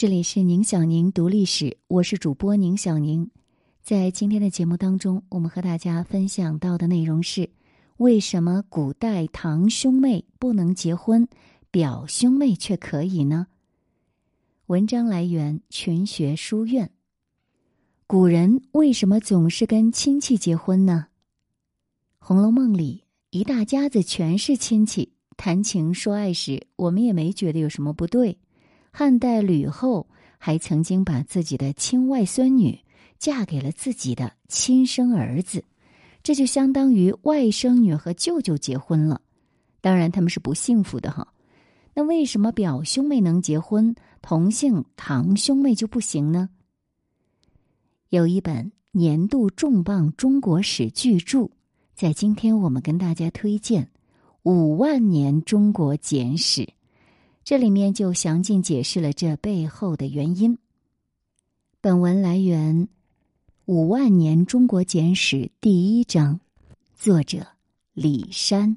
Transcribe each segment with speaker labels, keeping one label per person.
Speaker 1: 这里是宁小宁读历史，我是主播宁小宁。在今天的节目当中，我们和大家分享到的内容是：为什么古代堂兄妹不能结婚，表兄妹却可以呢？文章来源群学书院。古人为什么总是跟亲戚结婚呢？《红楼梦》里一大家子全是亲戚，谈情说爱时，我们也没觉得有什么不对。汉代吕后还曾经把自己的亲外孙女嫁给了自己的亲生儿子，这就相当于外甥女和舅舅结婚了。当然他们是不幸福的哈。那为什么表兄妹能结婚，同姓堂兄妹就不行呢？有一本年度重磅中国史巨著，在今天我们跟大家推荐《五万年中国简史》。这里面就详尽解释了这背后的原因。本文来源《五万年中国简史》第一章，作者李山。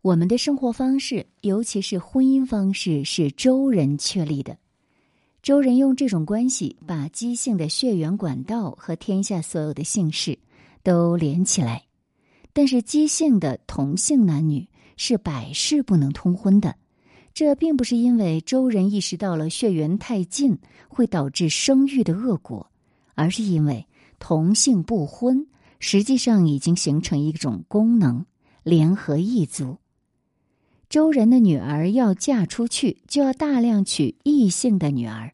Speaker 1: 我们的生活方式，尤其是婚姻方式，是周人确立的。周人用这种关系，把姬姓的血缘管道和天下所有的姓氏都连起来。但是姬姓的同姓男女是百世不能通婚的。这并不是因为周人意识到了血缘太近会导致生育的恶果，而是因为同姓不婚实际上已经形成一种功能——联合异族。周人的女儿要嫁出去，就要大量娶异性的女儿。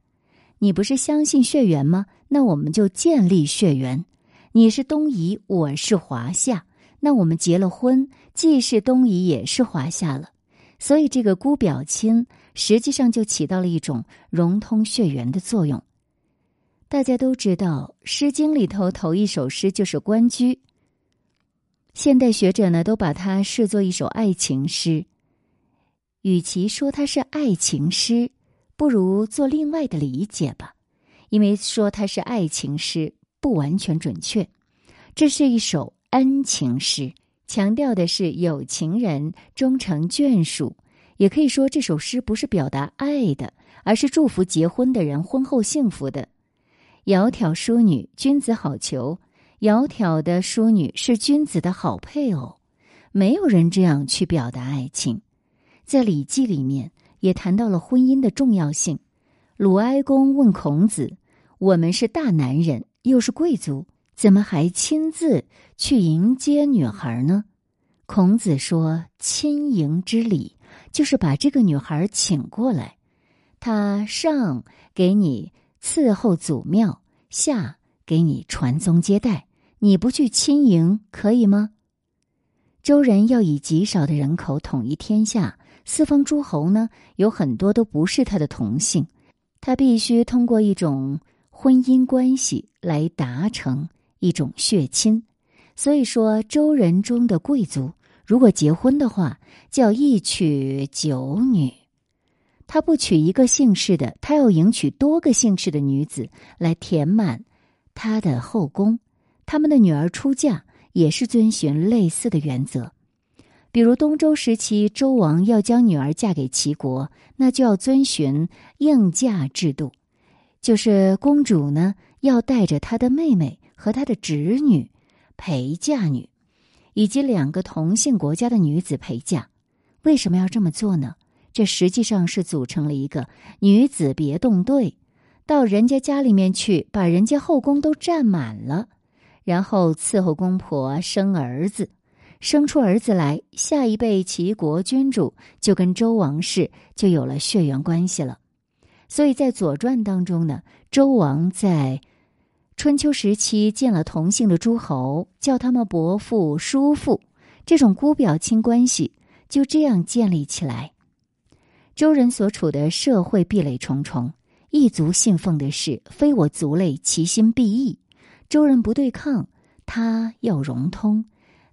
Speaker 1: 你不是相信血缘吗？那我们就建立血缘。你是东夷，我是华夏，那我们结了婚，既是东夷，也是华夏了。所以，这个姑表亲实际上就起到了一种融通血缘的作用。大家都知道，《诗经》里头头一首诗就是《关雎》。现代学者呢，都把它视作一首爱情诗。与其说它是爱情诗，不如做另外的理解吧。因为说它是爱情诗不完全准确，这是一首恩情诗。强调的是有情人终成眷属，也可以说这首诗不是表达爱的，而是祝福结婚的人婚后幸福的。窈窕淑女，君子好逑。窈窕的淑女是君子的好配偶，没有人这样去表达爱情。在《礼记》里面也谈到了婚姻的重要性。鲁哀公问孔子：“我们是大男人，又是贵族。”怎么还亲自去迎接女孩呢？孔子说：“亲迎之礼就是把这个女孩请过来，他上给你伺候祖庙，下给你传宗接代。你不去亲迎，可以吗？”周人要以极少的人口统一天下，四方诸侯呢有很多都不是他的同姓，他必须通过一种婚姻关系来达成。一种血亲，所以说周人中的贵族如果结婚的话，叫一娶九女。他不娶一个姓氏的，他要迎娶多个姓氏的女子来填满他的后宫。他们的女儿出嫁也是遵循类似的原则。比如东周时期，周王要将女儿嫁给齐国，那就要遵循应嫁制度，就是公主呢要带着她的妹妹。和他的侄女、陪嫁女，以及两个同姓国家的女子陪嫁，为什么要这么做呢？这实际上是组成了一个女子别动队，到人家家里面去，把人家后宫都占满了，然后伺候公婆生儿子，生出儿子来，下一辈齐国君主就跟周王室就有了血缘关系了。所以在《左传》当中呢，周王在。春秋时期，见了同姓的诸侯，叫他们伯父、叔父，这种姑表亲关系就这样建立起来。周人所处的社会壁垒重重，异族信奉的是“非我族类，其心必异”。周人不对抗，他要融通，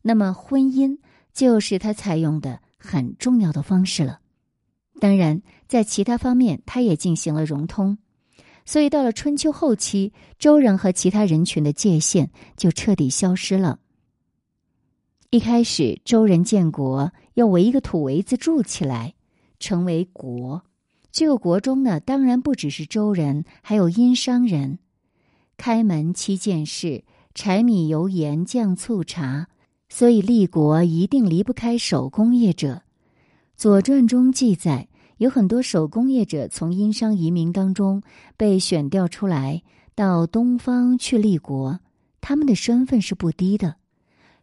Speaker 1: 那么婚姻就是他采用的很重要的方式了。当然，在其他方面，他也进行了融通。所以，到了春秋后期，周人和其他人群的界限就彻底消失了。一开始，周人建国要围一个土围子筑起来，成为国，这个国中呢，当然不只是周人，还有殷商人。开门七件事：柴米油盐酱醋茶。所以立国一定离不开手工业者。《左传》中记载，有很多手工业者从殷商移民当中被选调出来，到东方去立国。他们的身份是不低的。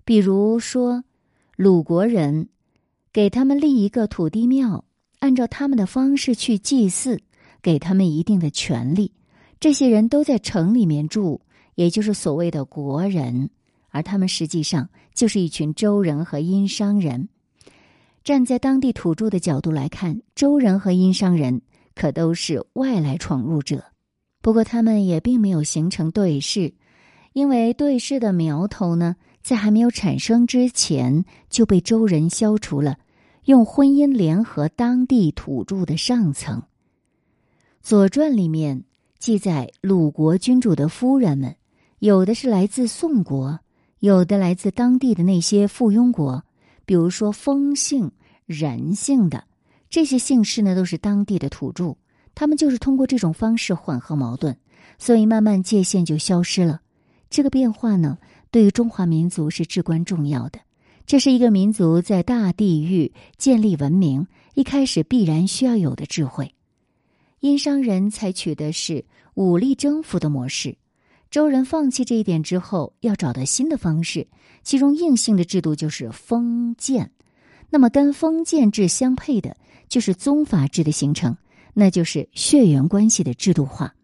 Speaker 1: 比如说，鲁国人给他们立一个土地庙，按照他们的方式去祭祀，给他们一定的权利。这些人都在城里面住，也就是所谓的国人。而他们实际上就是一群周人和殷商人。站在当地土著的角度来看，周人和殷商人可都是外来闯入者。不过，他们也并没有形成对视，因为对视的苗头呢，在还没有产生之前就被周人消除了，用婚姻联合当地土著的上层。《左传》里面记载，鲁国君主的夫人们，有的是来自宋国。有的来自当地的那些附庸国，比如说风姓、人姓的这些姓氏呢，都是当地的土著。他们就是通过这种方式缓和矛盾，所以慢慢界限就消失了。这个变化呢，对于中华民族是至关重要的。这是一个民族在大地域建立文明一开始必然需要有的智慧。殷商人采取的是武力征服的模式。周人放弃这一点之后，要找到新的方式，其中硬性的制度就是封建。那么，跟封建制相配的就是宗法制的形成，那就是血缘关系的制度化。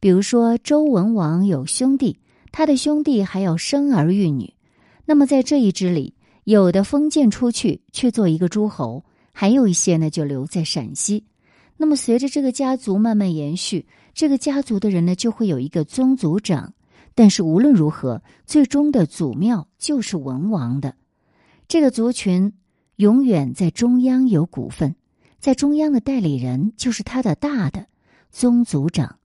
Speaker 1: 比如说，周文王有兄弟，他的兄弟还要生儿育女。那么，在这一支里，有的封建出去去做一个诸侯，还有一些呢就留在陕西。那么，随着这个家族慢慢延续。这个家族的人呢，就会有一个宗族长，但是无论如何，最终的祖庙就是文王的。这个族群永远在中央有股份，在中央的代理人就是他的大的宗族长，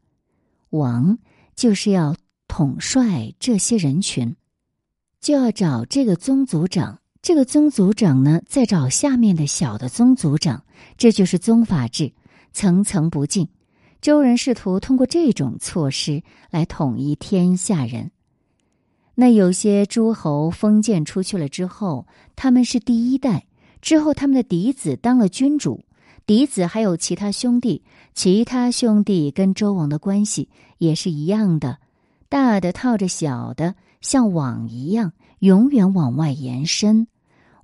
Speaker 1: 王就是要统帅这些人群，就要找这个宗族长，这个宗族长呢，再找下面的小的宗族长，这就是宗法制，层层不尽。周人试图通过这种措施来统一天下人。那有些诸侯封建出去了之后，他们是第一代，之后他们的嫡子当了君主，嫡子还有其他兄弟，其他兄弟跟周王的关系也是一样的，大的套着小的，像网一样，永远往外延伸。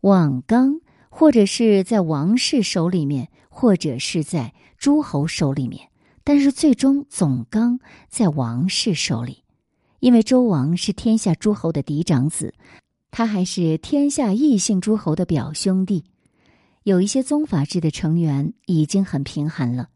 Speaker 1: 网纲或者是在王室手里面，或者是在诸侯手里面。但是最终总纲在王室手里，因为周王是天下诸侯的嫡长子，他还是天下异姓诸侯的表兄弟。有一些宗法制的成员已经很贫寒了，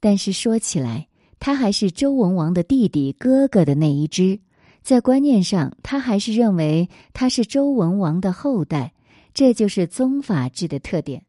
Speaker 1: 但是说起来，他还是周文王的弟弟哥哥的那一支，在观念上，他还是认为他是周文王的后代，这就是宗法制的特点。